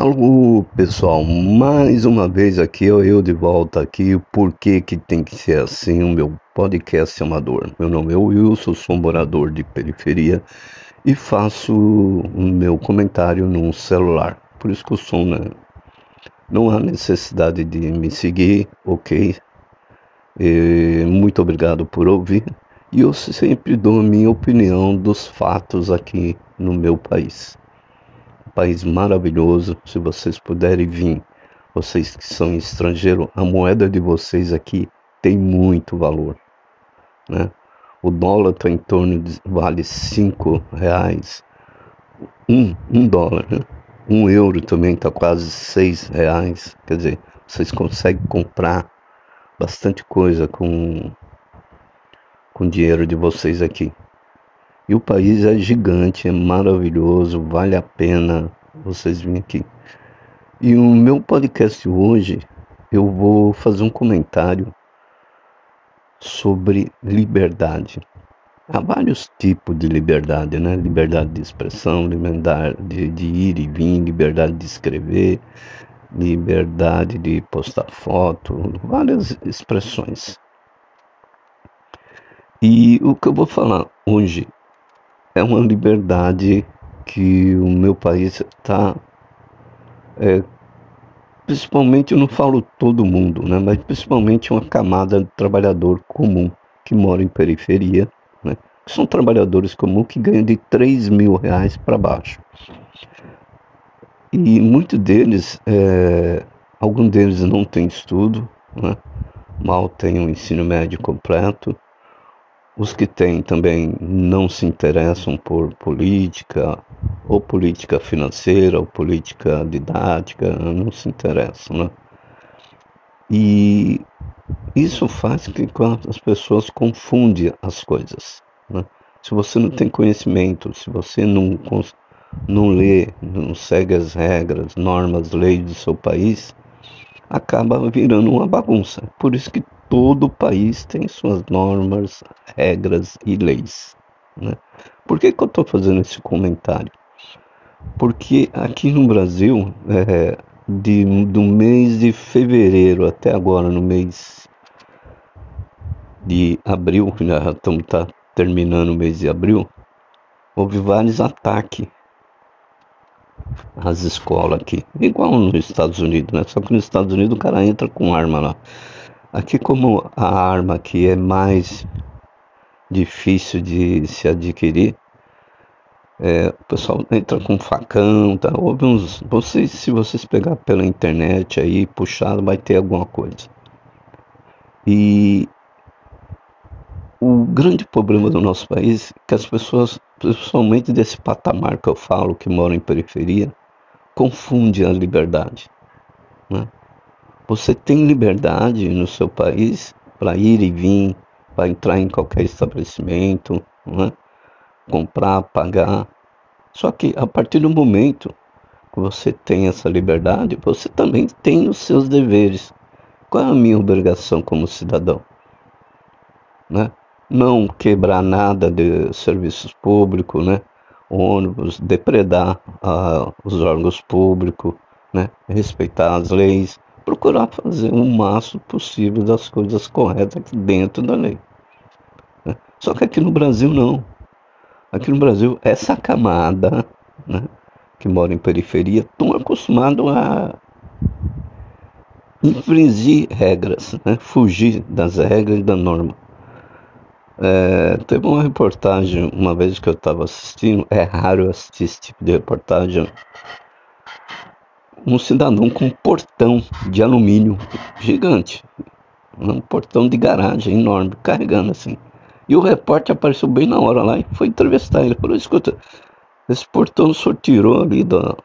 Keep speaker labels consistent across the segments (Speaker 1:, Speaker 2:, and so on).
Speaker 1: Alô pessoal, mais uma vez aqui eu de volta aqui, por que que tem que ser assim o meu podcast amador? Meu nome é Wilson, sou morador de periferia e faço o meu comentário num celular, por isso que o som né? não há necessidade de me seguir, ok? E muito obrigado por ouvir e eu sempre dou a minha opinião dos fatos aqui no meu país país maravilhoso. Se vocês puderem vir, vocês que são estrangeiros, a moeda de vocês aqui tem muito valor. Né? O dólar está em torno de vale cinco reais. Um, um dólar, né? Um euro também está quase seis reais. Quer dizer, vocês conseguem comprar bastante coisa com com dinheiro de vocês aqui. E o país é gigante, é maravilhoso, vale a pena vocês virem aqui. E o meu podcast hoje eu vou fazer um comentário sobre liberdade. Há vários tipos de liberdade, né? Liberdade de expressão, liberdade de, de ir e vir, liberdade de escrever, liberdade de postar foto, várias expressões. E o que eu vou falar hoje é uma liberdade que o meu país está. É, principalmente, eu não falo todo mundo, né, mas principalmente uma camada de trabalhador comum que mora em periferia, né, que são trabalhadores comuns que ganham de 3 mil reais para baixo. E muitos deles, é, alguns deles não têm estudo, né, mal têm um ensino médio completo, os que têm também não se interessam por política, ou política financeira, ou política didática, não se interessam, né? E isso faz com que as pessoas confundem as coisas. Né? Se você não tem conhecimento, se você não, não lê, não segue as regras, normas, leis do seu país, acaba virando uma bagunça. Por isso que todo país tem suas normas, regras e leis. Né? Por que, que eu estou fazendo esse comentário? Porque aqui no Brasil, é, de, do mês de fevereiro até agora, no mês de abril, já estamos tá terminando o mês de abril, houve vários ataques às escolas aqui, igual nos Estados Unidos, né? Só que nos Estados Unidos o cara entra com arma lá. Aqui como a arma que é mais difícil de se adquirir, é, o pessoal entra com facão, tá? Houve uns. Vocês, se vocês pegar pela internet aí, puxar, vai ter alguma coisa. E o grande problema do nosso país é que as pessoas, principalmente desse patamar que eu falo, que moram em periferia, confundem a liberdade. Né? Você tem liberdade no seu país para ir e vir, para entrar em qualquer estabelecimento, né? comprar, pagar. Só que a partir do momento que você tem essa liberdade, você também tem os seus deveres. Qual é a minha obrigação como cidadão? Né? Não quebrar nada de serviços públicos, né? ônibus, depredar uh, os órgãos públicos, né? respeitar as leis, procurar fazer o máximo possível das coisas corretas dentro da lei. Né? Só que aqui no Brasil não. Aqui no Brasil, essa camada né, que mora em periferia estão acostumados a infringir regras, né, fugir das regras e da norma. É, teve uma reportagem uma vez que eu estava assistindo, é raro assistir esse tipo de reportagem um cidadão com um portão de alumínio gigante, um portão de garagem enorme, carregando assim. E o repórter apareceu bem na hora lá e foi entrevistar ele. Falou: escuta, esse portão o senhor tirou ali do,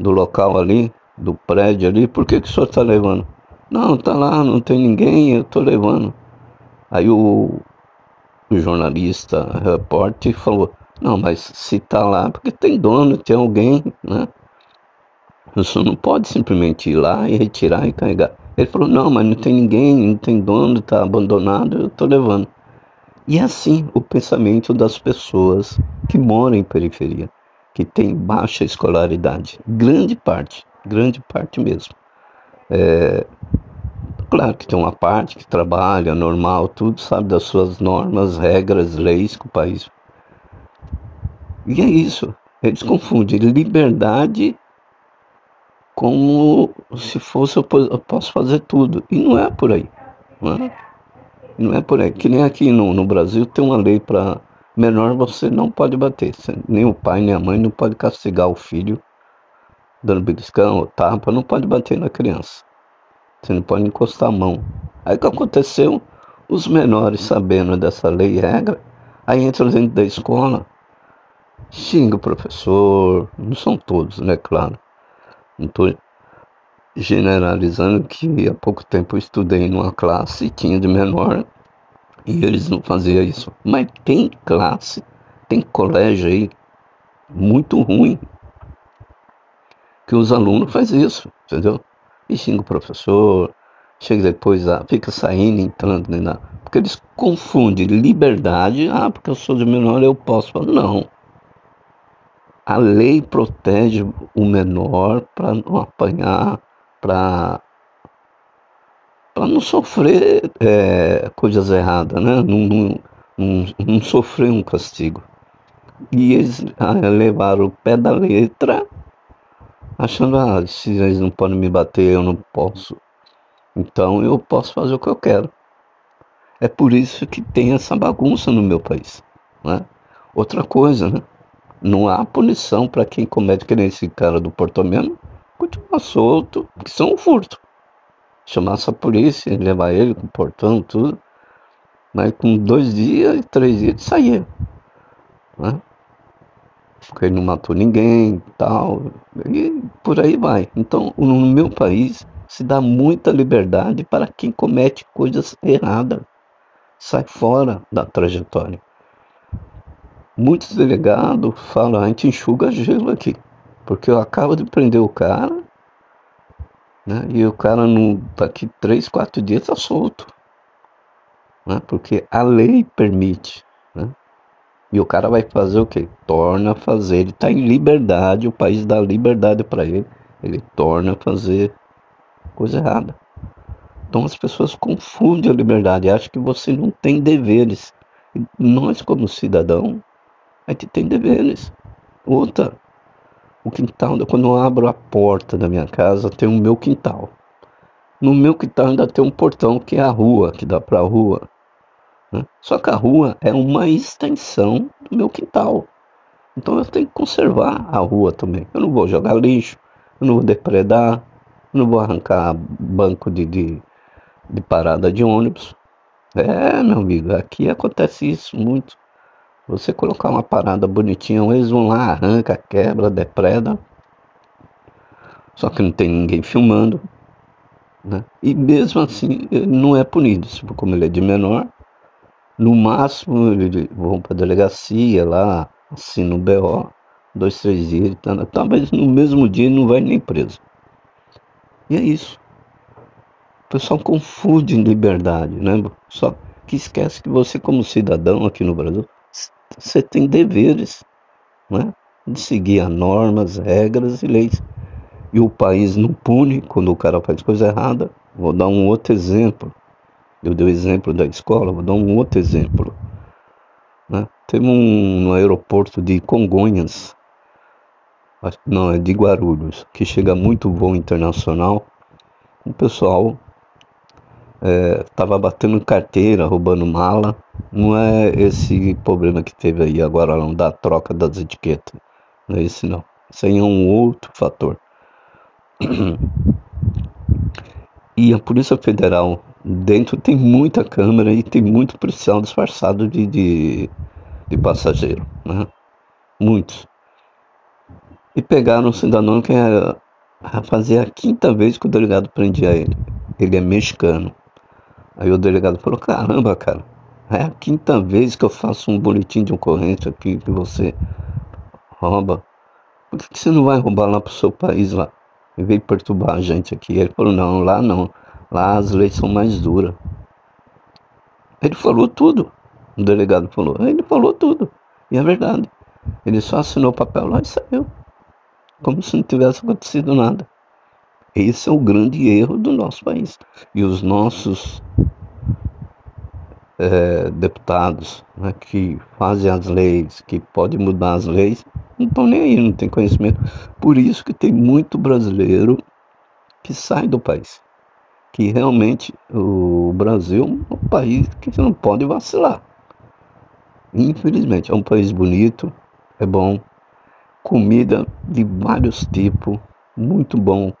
Speaker 1: do local ali, do prédio ali, por que, que o senhor está levando? Não, tá lá, não tem ninguém, eu estou levando. Aí o, o jornalista, o repórter, falou: Não, mas se tá lá, porque tem dono, tem alguém, né? Você não pode simplesmente ir lá e retirar e carregar. Ele falou: Não, mas não tem ninguém, não tem dono, está abandonado, eu estou levando. E assim o pensamento das pessoas que moram em periferia. que tem baixa escolaridade. Grande parte, grande parte mesmo. É, claro que tem uma parte que trabalha normal, tudo sabe das suas normas, regras, leis que o país. E é isso. Eles confundem liberdade como se fosse eu posso fazer tudo. E não é por aí. Não é, não é por aí. Que nem aqui no, no Brasil tem uma lei para menor você não pode bater. Nem o pai nem a mãe não pode castigar o filho dando beliscão ou tapa, não pode bater na criança. Você não pode encostar a mão. Aí o que aconteceu? Os menores sabendo dessa lei e regra, aí entram dentro da escola, xinga o professor, não são todos, né, claro. Não estou generalizando que há pouco tempo eu estudei numa classe, tinha de menor, e eles não faziam isso. Mas tem classe, tem colégio aí muito ruim que os alunos fazem isso, entendeu? E xinga o professor, chega depois, a, fica saindo, entrando, né, porque eles confundem liberdade, ah, porque eu sou de menor eu posso. Não. A lei protege o menor para não apanhar, para para não sofrer é, coisas erradas, né? Não, não, não, não, sofrer um castigo. E eles ah, levaram o pé da letra, achando, ah, se eles não podem me bater, eu não posso. Então eu posso fazer o que eu quero. É por isso que tem essa bagunça no meu país. Né? Outra coisa, né? Não há punição para quem comete que nem esse cara do Portomeno, continua solto, que são um furto chamasse a polícia, levar ele com o portão, tudo. Mas com dois dias, três dias, ele. Né? Porque ele não matou ninguém tal. E por aí vai. Então, no meu país, se dá muita liberdade para quem comete coisas erradas. Sai fora da trajetória. Muitos delegados falam, a gente enxuga gelo aqui. Porque eu acabo de prender o cara, né? E o cara não daqui três, quatro dias está solto. Né? Porque a lei permite. E o cara vai fazer o que? Torna a fazer. Ele está em liberdade, o país dá liberdade para ele. Ele torna a fazer coisa errada. Então as pessoas confundem a liberdade, acham que você não tem deveres. E nós, como cidadão, a gente tem deveres. Outra, o quintal, quando eu abro a porta da minha casa, tem o meu quintal. No meu quintal ainda tem um portão que é a rua, que dá para a rua. Né? Só que a rua é uma extensão do meu quintal. Então eu tenho que conservar a rua também. Eu não vou jogar lixo, eu não vou depredar, eu não vou arrancar banco de, de, de parada de ônibus. É, meu amigo, aqui acontece isso muito. Você colocar uma parada bonitinha, eles vão lá, arranca, quebra, depreda. Só que não tem ninguém filmando. Né? E mesmo assim, ele não é punido. Como ele é de menor, no máximo eles vão para a delegacia lá, assina o BO, dois, três dias, tá, talvez no mesmo dia ele não vai nem preso. E é isso. O pessoal confunde liberdade, né? Só que esquece que você, como cidadão aqui no Brasil, você tem deveres né, de seguir as normas, regras e leis. E o país não pune quando o cara faz coisa errada. Vou dar um outro exemplo. Eu dei o exemplo da escola, vou dar um outro exemplo. Né? Um no aeroporto de Congonhas, não, é de Guarulhos, que chega muito voo internacional. O pessoal estava é, batendo carteira, roubando mala. Não é esse problema que teve aí agora não da troca das etiquetas. Não é esse não. Isso aí é um outro fator. E a Polícia Federal dentro tem muita câmera e tem muito policial disfarçado de, de, de passageiro. Né? Muitos. E pegaram um cidadão que era, fazer a quinta vez que o delegado prendia ele. Ele é mexicano. Aí o delegado falou: Caramba, cara, é a quinta vez que eu faço um boletim de ocorrência aqui que você rouba. Por que, você não vai roubar lá pro seu país lá? E veio perturbar a gente aqui. Ele falou: Não, lá não. Lá as leis são mais duras. Ele falou tudo. O delegado falou. Ele falou tudo. E é verdade. Ele só assinou o papel lá e saiu. Como se não tivesse acontecido nada. Esse é o grande erro do nosso país. E os nossos é, deputados né, que fazem as leis, que podem mudar as leis, não estão nem aí, não tem conhecimento. Por isso que tem muito brasileiro que sai do país. Que realmente o Brasil é um país que você não pode vacilar. Infelizmente, é um país bonito, é bom, comida de vários tipos, muito bom.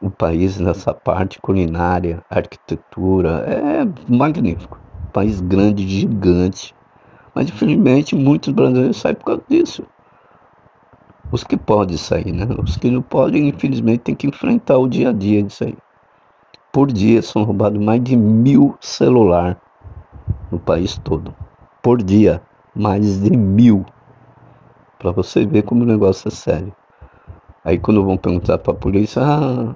Speaker 1: O país nessa parte culinária, arquitetura, é magnífico. País grande, gigante. Mas infelizmente muitos brasileiros saem por causa disso. Os que podem sair, né? Os que não podem, infelizmente, têm que enfrentar o dia a dia disso aí. Por dia são roubados mais de mil celulares no país todo por dia, mais de mil. Para você ver como o negócio é sério. Aí quando vão perguntar para a polícia, ah,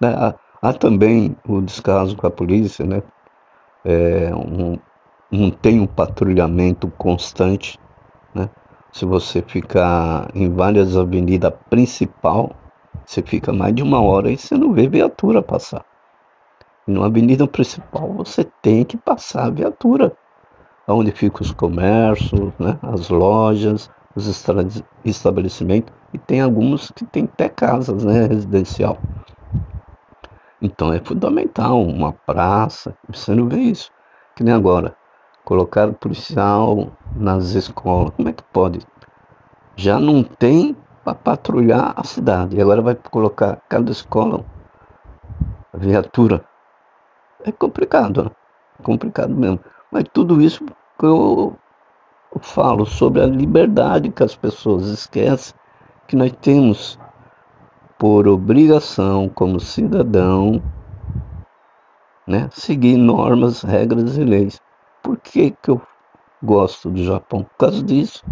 Speaker 1: né, há, há, também o descaso com a polícia, né? É, um, não tem um patrulhamento constante, né? Se você ficar em várias avenidas principal, você fica mais de uma hora e você não vê viatura passar. Numa avenida principal você tem que passar a viatura onde ficam os comércios, né, as lojas, os estabelecimentos, e tem alguns que tem até casas né, residencial. Então é fundamental uma praça, você não vê isso. Que nem agora, colocar policial nas escolas, como é que pode? Já não tem para patrulhar a cidade, e agora vai colocar cada escola viatura. É complicado, né? complicado mesmo. Mas tudo isso que eu falo sobre a liberdade que as pessoas esquecem que nós temos por obrigação como cidadão, né, seguir normas, regras e leis. Por que, que eu gosto do Japão? Por causa disso.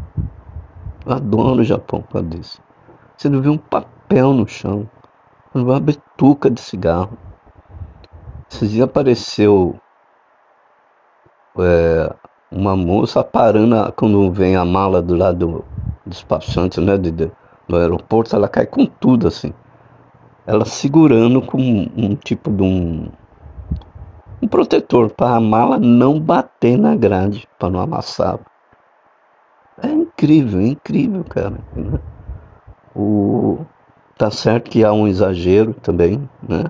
Speaker 1: Eu adoro o Japão por causa disso. Você não vê um papel no chão, uma betuca de cigarro. Esses dias apareceu é, uma moça parando quando vem a mala do lado do despachante, né, de, de, do aeroporto, ela cai com tudo assim. Ela segurando com um, um tipo de um, um protetor para a mala não bater na grade, para não amassar. É incrível, é incrível, cara. Né? O, tá certo que há um exagero também, né?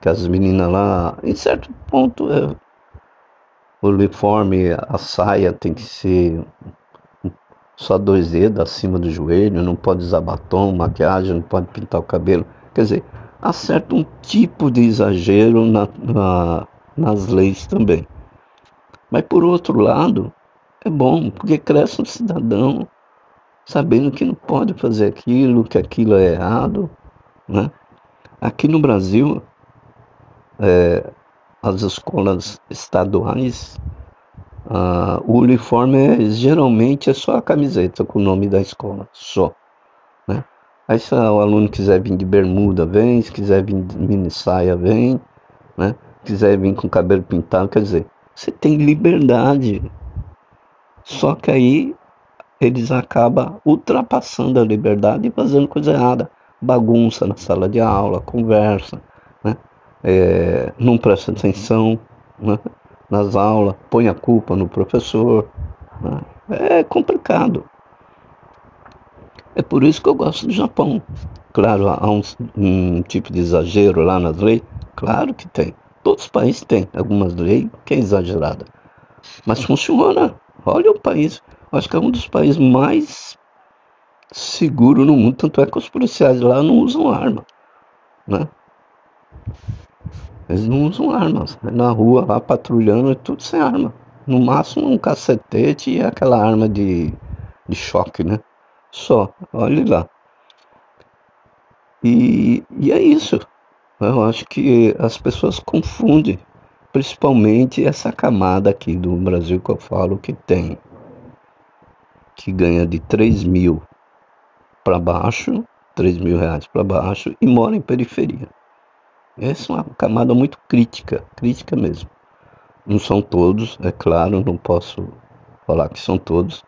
Speaker 1: Que as meninas lá, em certo ponto, é, o uniforme, a saia tem que ser só dois dedos acima do joelho, não pode usar batom, maquiagem, não pode pintar o cabelo. Quer dizer, há certo um tipo de exagero na, na, nas leis também. Mas por outro lado, é bom, porque cresce um cidadão sabendo que não pode fazer aquilo, que aquilo é errado. Né? Aqui no Brasil, é, as escolas estaduais, uh, o uniforme é, geralmente é só a camiseta com o nome da escola, só. Né? Aí se o aluno quiser vir de bermuda, vem, se quiser vir de mini saia, vem, né? quiser vir com cabelo pintado, quer dizer, você tem liberdade. Só que aí eles acabam ultrapassando a liberdade e fazendo coisa errada. Bagunça na sala de aula, conversa? É, não presta atenção né, nas aulas, põe a culpa no professor. Né, é complicado. É por isso que eu gosto do Japão. Claro, há um, um tipo de exagero lá nas leis. Claro que tem. Todos os países têm algumas leis que é exagerada. Mas funciona. Olha o país. Acho que é um dos países mais seguros no mundo. Tanto é que os policiais lá não usam arma. Né? Eles não usam armas. Na rua lá patrulhando é tudo sem arma. No máximo um cacetete e aquela arma de, de choque, né? Só, olhe lá. E, e é isso. Eu acho que as pessoas confundem, principalmente essa camada aqui do Brasil que eu falo que tem, que ganha de 3 mil para baixo, 3 mil reais para baixo e mora em periferia. Essa é uma camada muito crítica, crítica mesmo. Não são todos, é claro, não posso falar que são todos,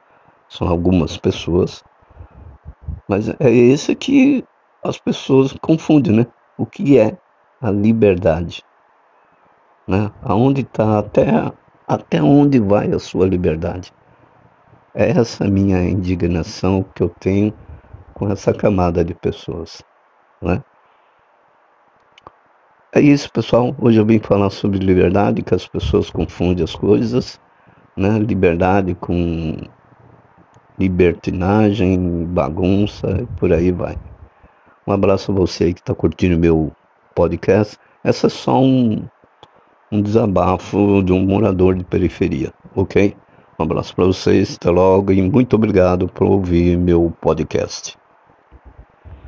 Speaker 1: são algumas pessoas, mas é esse que as pessoas confundem, né? O que é a liberdade? Né? Aonde está até até onde vai a sua liberdade? É essa minha indignação que eu tenho com essa camada de pessoas, né? É isso, pessoal. Hoje eu vim falar sobre liberdade, que as pessoas confundem as coisas, né? Liberdade com libertinagem, bagunça, por aí vai. Um abraço a você que está curtindo meu podcast. Essa é só um, um desabafo de um morador de periferia, ok? Um abraço para vocês, até logo e muito obrigado por ouvir meu podcast.